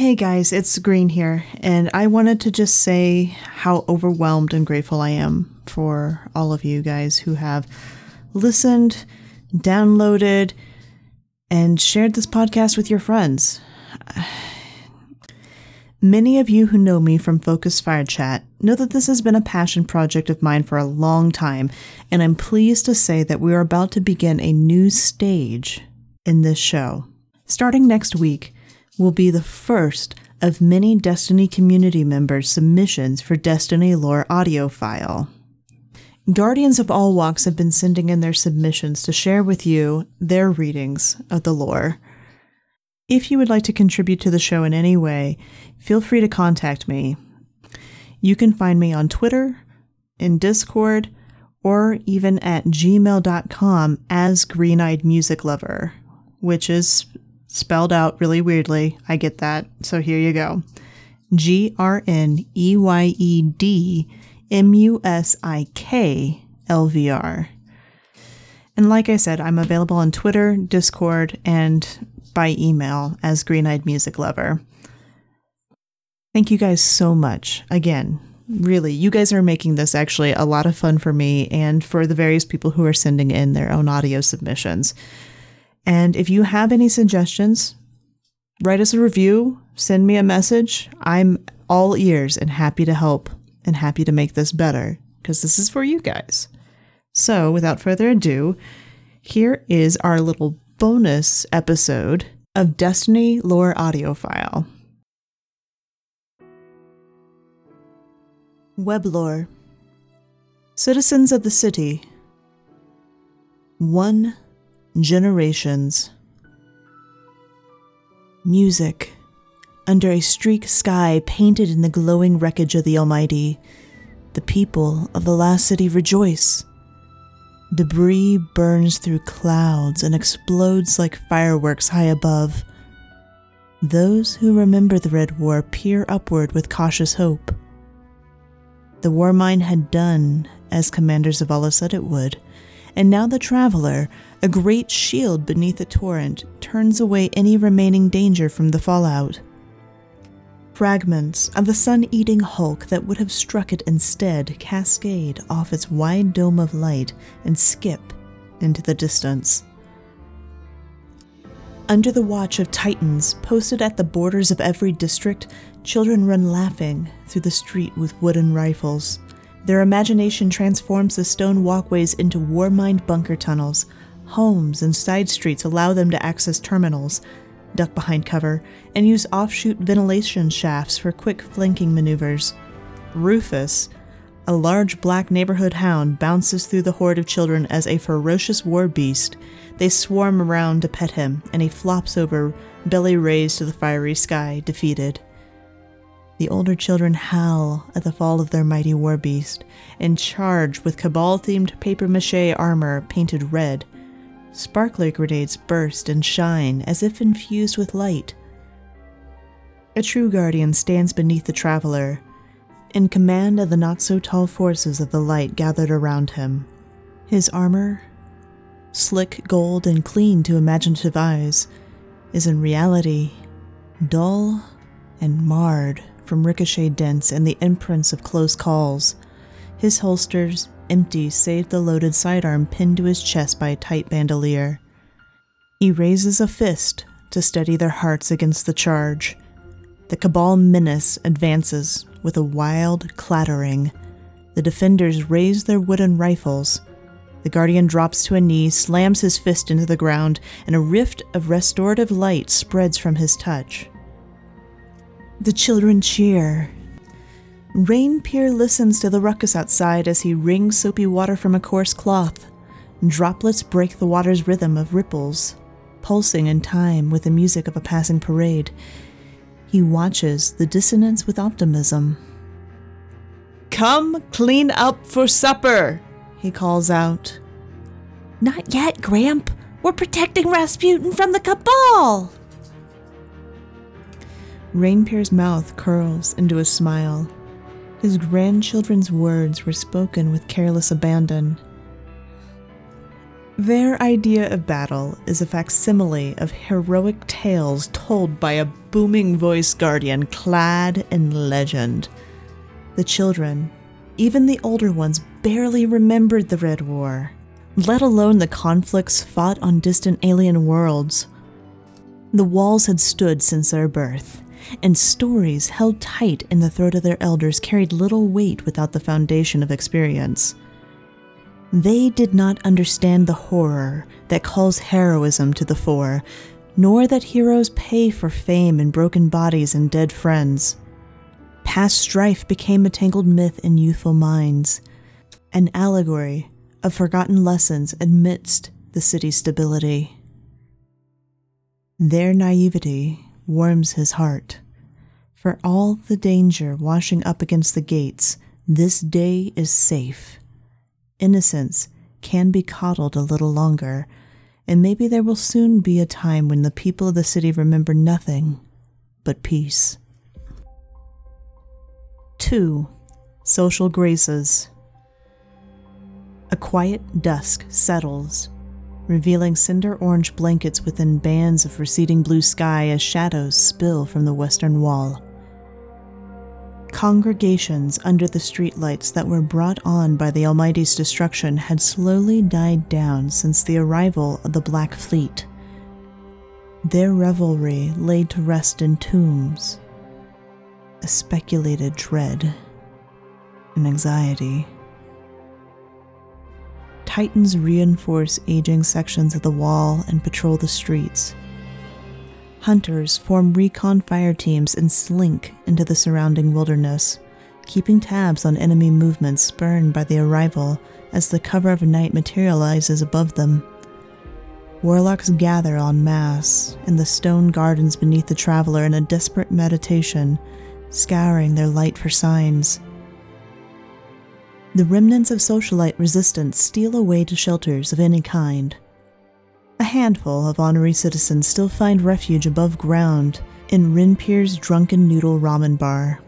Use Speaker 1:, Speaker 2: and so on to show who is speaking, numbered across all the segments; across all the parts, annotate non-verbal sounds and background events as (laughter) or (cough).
Speaker 1: Hey guys, it's Green here, and I wanted to just say how overwhelmed and grateful I am for all of you guys who have listened, downloaded, and shared this podcast with your friends. (sighs) Many of you who know me from Focus Fire Chat know that this has been a passion project of mine for a long time, and I'm pleased to say that we are about to begin a new stage in this show. Starting next week will be the first of many Destiny community members' submissions for Destiny Lore audio file. Guardians of all walks have been sending in their submissions to share with you their readings of the lore. If you would like to contribute to the show in any way, feel free to contact me. You can find me on Twitter, in Discord, or even at gmail.com as Green Eyed Music Lover, which is spelled out really weirdly. I get that. So here you go G R N E Y E D M U S I K L V R. And like I said, I'm available on Twitter, Discord, and by email as Green Eyed Music Lover. Thank you guys so much. Again, really, you guys are making this actually a lot of fun for me and for the various people who are sending in their own audio submissions. And if you have any suggestions, write us a review, send me a message. I'm all ears and happy to help and happy to make this better because this is for you guys. So, without further ado, here is our little bonus episode of Destiny Lore Audio File. Web Lore Citizens of the City One Generations Music under a streak sky painted in the glowing wreckage of the Almighty, the people of the last city rejoice. Debris burns through clouds and explodes like fireworks high above. Those who remember the Red War peer upward with cautious hope. The Warmind had done as Commander Zavala said it would, and now the Traveler, a great shield beneath a torrent, turns away any remaining danger from the fallout. Fragments of the sun eating hulk that would have struck it instead cascade off its wide dome of light and skip into the distance. Under the watch of titans posted at the borders of every district, children run laughing through the street with wooden rifles. Their imagination transforms the stone walkways into Warmind bunker tunnels. Homes and side streets allow them to access terminals, duck behind cover, and use offshoot ventilation shafts for quick flanking maneuvers. Rufus, a large black neighborhood hound, bounces through the horde of children as a ferocious war beast. They swarm around to pet him, and he flops over, belly raised to the fiery sky, defeated. The older children howl at the fall of their mighty war beast and charge with cabal themed papier mache armor painted red. Sparkler grenades burst and shine as if infused with light. A true guardian stands beneath the traveler, in command of the not so tall forces of the light gathered around him. His armor, slick gold and clean to imaginative eyes, is in reality dull and marred from ricochet dents and the imprints of close calls. His holsters, empty save the loaded sidearm pinned to his chest by a tight bandolier. He raises a fist to steady their hearts against the charge. The Cabal menace advances with a wild clattering. The defenders raise their wooden rifles. The Guardian drops to a knee, slams his fist into the ground, and a rift of restorative light spreads from his touch. The children cheer. Rainpier listens to the ruckus outside as he wrings soapy water from a coarse cloth. Droplets break the water's rhythm of ripples, pulsing in time with the music of a passing parade. He watches the dissonance with optimism. Come clean up for supper, he calls out.
Speaker 2: Not yet, Gramp. We're protecting Rasputin from the Cabal.
Speaker 1: Rainpier's mouth curls into a smile. His grandchildren's words were spoken with careless abandon. Their idea of battle is a facsimile of heroic tales told by a booming voiced guardian clad in legend. The children, even the older ones, barely remembered the Red War, let alone the conflicts fought on distant alien worlds. The walls had stood since their birth, and stories held tight in the throat of their elders carried little weight without the foundation of experience. They did not understand the horror that calls heroism to the fore, nor that heroes pay for fame in broken bodies and dead friends. Past strife became a tangled myth in youthful minds, an allegory of forgotten lessons amidst the city's stability. Their naivety warms his heart. For all the danger washing up against the gates, this day is safe. Innocence can be coddled a little longer, and maybe there will soon be a time when the people of the city remember nothing but peace. 2. Social Graces A quiet dusk settles revealing cinder orange blankets within bands of receding blue sky as shadows spill from the western wall. Congregations under the streetlights that were brought on by the Almighty's destruction had slowly died down since the arrival of the Black Fleet. Their revelry laid to rest in tombs, a speculated dread and anxiety. Titans reinforce aging sections of the wall and patrol the streets. Hunters form recon fire teams and slink into the surrounding wilderness, keeping tabs on enemy movements spurned by the arrival as the cover of night materializes above them. Warlocks gather en masse in the stone gardens beneath the traveler in a desperate meditation, scouring their light for signs the remnants of socialite resistance steal away to shelters of any kind. A handful of honorary citizens still find refuge above ground in Rinpir's drunken noodle ramen bar.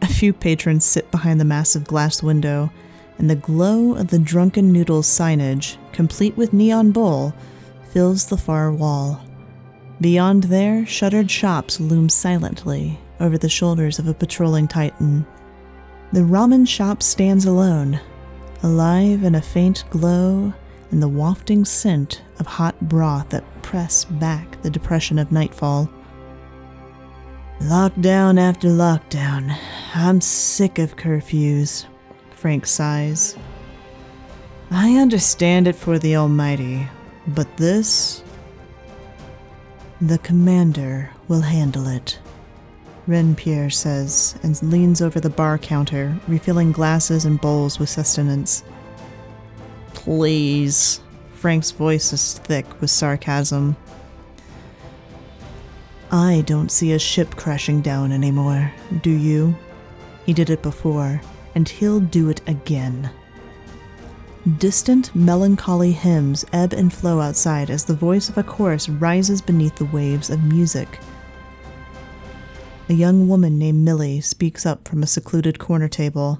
Speaker 1: A few patrons sit behind the massive glass window, and the glow of the drunken noodles signage, complete with neon bowl, fills the far wall. Beyond there, shuttered shops loom silently over the shoulders of a patrolling Titan. The ramen shop stands alone, alive in a faint glow and the wafting scent of hot broth that press back the depression of nightfall. Lockdown after lockdown. I'm sick of curfews, Frank sighs. I understand it for the Almighty, but this. The Commander will handle it. Renpierre says, and leans over the bar counter, refilling glasses and bowls with sustenance. Please. Frank's voice is thick with sarcasm. I don't see a ship crashing down anymore, do you? He did it before, and he'll do it again. Distant, melancholy hymns ebb and flow outside as the voice of a chorus rises beneath the waves of music a young woman named Millie speaks up from a secluded corner table.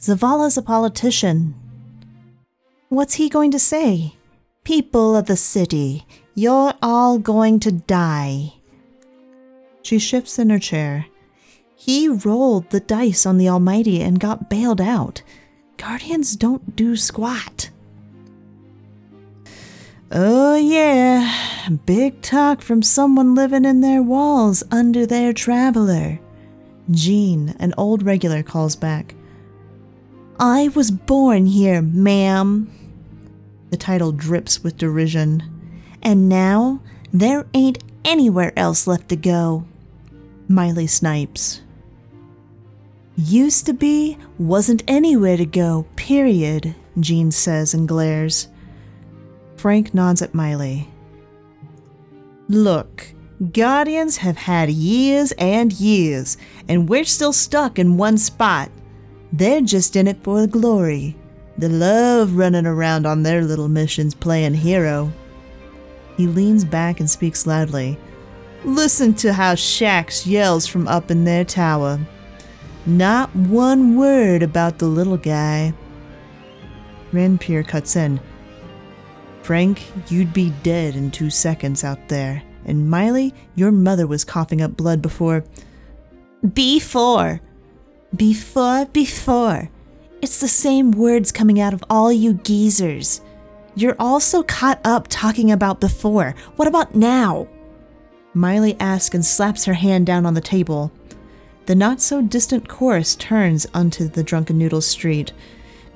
Speaker 2: Zavala's a politician. What's he going to say? People of the city, you're all going to die.
Speaker 1: She shifts in her chair.
Speaker 2: He rolled the dice on the Almighty and got bailed out. Guardians don't do squat.
Speaker 1: Oh, yeah, big talk from someone living in their walls under their traveler. Jean, an old regular, calls back.
Speaker 2: I was born here, ma'am.
Speaker 1: The title drips with derision.
Speaker 2: And now there ain't anywhere else left to go.
Speaker 1: Miley snipes.
Speaker 2: Used to be, wasn't anywhere to go, period, Jean says and glares.
Speaker 1: Frank nods at Miley. Look, Guardians have had years and years, and we're still stuck in one spot. They're just in it for the glory. The love running around on their little missions playing hero. He leans back and speaks loudly. Listen to how Shaxx yells from up in their tower. Not one word about the little guy. Renpierre cuts in. Frank, you'd be dead in two seconds out there, And Miley, your mother was coughing up blood before.
Speaker 2: Before. Before, before. It's the same words coming out of all you geezers. You're all so caught up talking about before. What about now?
Speaker 1: Miley asks and slaps her hand down on the table. The not so distant chorus turns onto the Drunken Noodles street.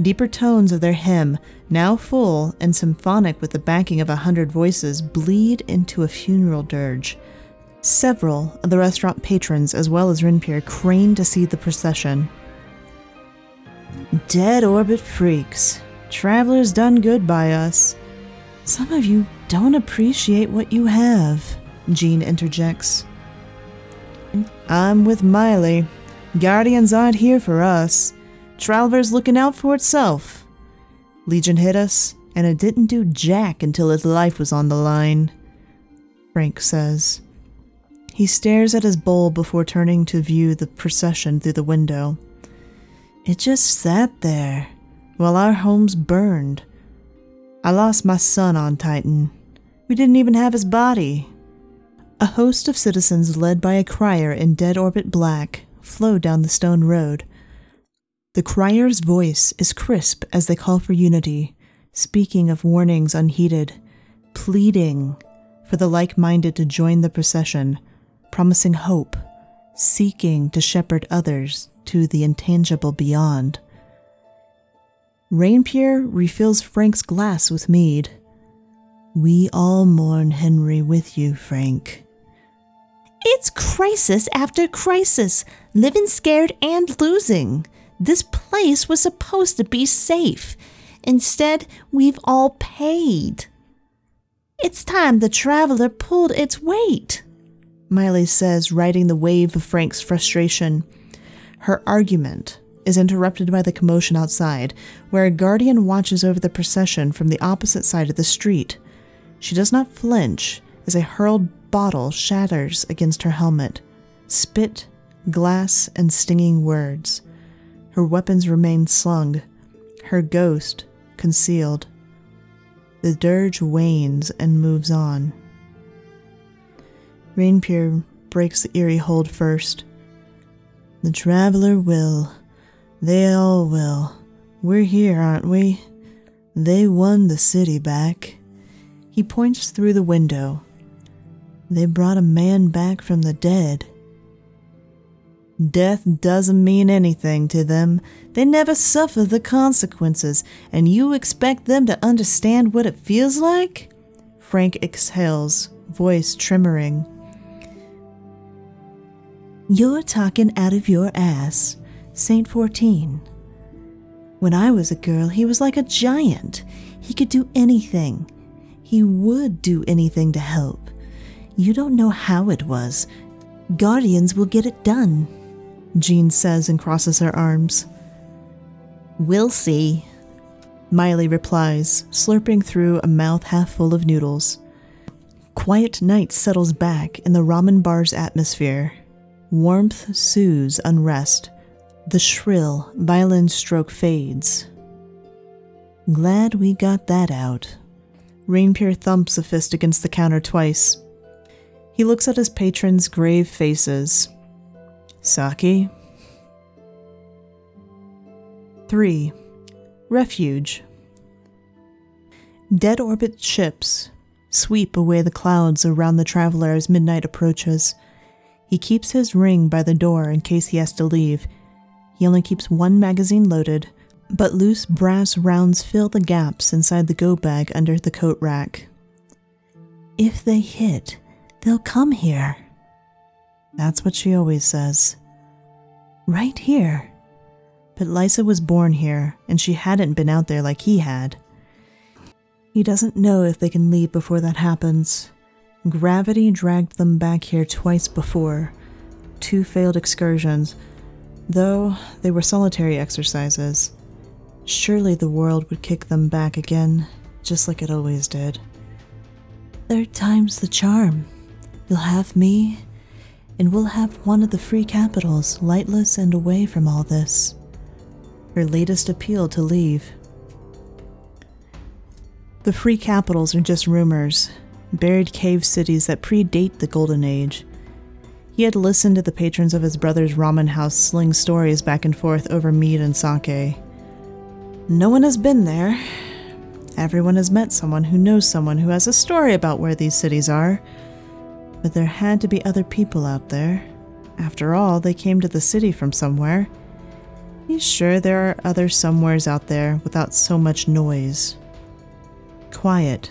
Speaker 1: Deeper tones of their hymn, now full and symphonic with the backing of a hundred voices, bleed into a funeral dirge. Several of the restaurant patrons, as well as Renpir, crane to see the procession. Dead orbit freaks. Travelers done good by us. Some of you don't appreciate what you have, Jean interjects. I'm with Miley. Guardians aren't here for us. Traveler's looking out for itself. Legion hit us, and it didn't do jack until its life was on the line, Frank says. He stares at his bowl before turning to view the procession through the window. It just sat there while our homes burned. I lost my son on Titan. We didn't even have his body. A host of citizens, led by a crier in dead orbit black, flow down the stone road. The crier's voice is crisp as they call for unity, speaking of warnings unheeded, pleading for the like minded to join the procession, promising hope, seeking to shepherd others to the intangible beyond. Rainpierre refills Frank's glass with mead. We all mourn Henry with you, Frank.
Speaker 2: It's crisis after crisis, living scared and losing. This place was supposed to be safe. Instead, we've all paid. It's time the traveler pulled its weight,
Speaker 1: Miley says, riding the wave of Frank's frustration. Her argument is interrupted by the commotion outside, where a guardian watches over the procession from the opposite side of the street. She does not flinch as a hurled bottle shatters against her helmet. Spit, glass, and stinging words. Her weapons remain slung, her ghost concealed. The dirge wanes and moves on. Rainpierre breaks the eerie hold first. The traveler will. They all will. We're here, aren't we? They won the city back. He points through the window. They brought a man back from the dead. Death doesn't mean anything to them. They never suffer the consequences, and you expect them to understand what it feels like? Frank exhales, voice tremoring.
Speaker 2: You're talking out of your ass, Saint 14. When I was a girl, he was like a giant. He could do anything. He would do anything to help. You don't know how it was. Guardians will get it done,
Speaker 1: Jean says and crosses her arms.
Speaker 2: We'll see,
Speaker 1: Miley replies, slurping through a mouth half full of noodles. Quiet night settles back in the ramen bar's atmosphere. Warmth soothes unrest. The shrill violin stroke fades. Glad we got that out. Rainpierre thumps a fist against the counter twice. He looks at his patrons' grave faces. Saki? 3. Refuge. Dead orbit ships sweep away the clouds around the traveler as midnight approaches. He keeps his ring by the door in case he has to leave. He only keeps one magazine loaded, but loose brass rounds fill the gaps inside the go bag under the coat rack.
Speaker 2: If they hit, They'll come here.
Speaker 1: That's what she always says. Right here. But Lysa was born here, and she hadn't been out there like he had. He doesn't know if they can leave before that happens. Gravity dragged them back here twice before, two failed excursions, though they were solitary exercises. Surely the world would kick them back again, just like it always did. Third time's the charm, You'll have me, and we'll have one of the free capitals lightless and away from all this. Her latest appeal to leave. The free capitals are just rumors. buried cave cities that predate the Golden Age. He had listened to the patrons of his brother's ramen house sling stories back and forth over mead and sake. No one has been there. Everyone has met someone who knows someone who has a story about where these cities are. But there had to be other people out there. After all, they came to the city from somewhere. He's sure there are other somewheres out there without so much noise. Quiet.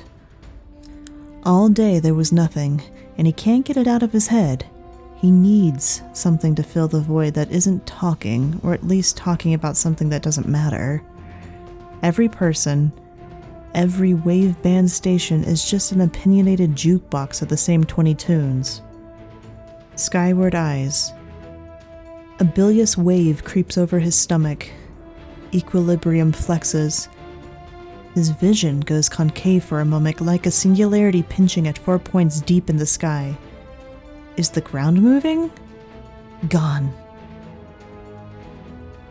Speaker 1: All day there was nothing, and he can't get it out of his head. He needs something to fill the void that isn't talking, or at least talking about something that doesn't matter. Every person, every wave band station is just an opinionated jukebox of the same 20 tunes. Skyward eyes. A bilious wave creeps over his stomach. Equilibrium flexes. His vision goes concave for a moment, like a singularity pinching at four points deep in the sky. Is the ground moving? Gone.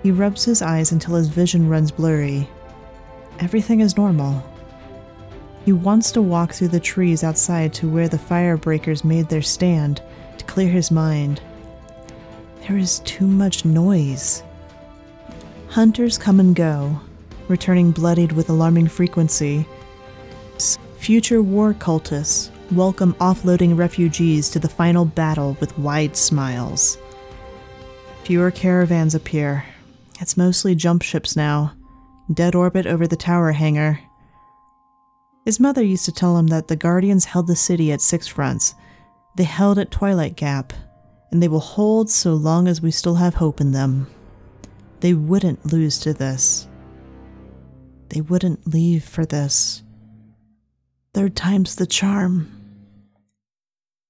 Speaker 1: He rubs his eyes until his vision runs blurry. Everything is normal. He wants to walk through the trees outside to where the firebreakers made their stand to clear his mind. There is too much noise. Hunters come and go, returning bloodied with alarming frequency. Future war cultists welcome offloading refugees to the final battle with wide smiles. Fewer caravans appear. It's mostly jump ships now, dead orbit over the tower hangar. His mother used to tell him that the Guardians held the city at six fronts. They held at Twilight Gap, and they will hold so long as we still have hope in them. They wouldn't lose to this. They wouldn't leave for this. Third time's the charm.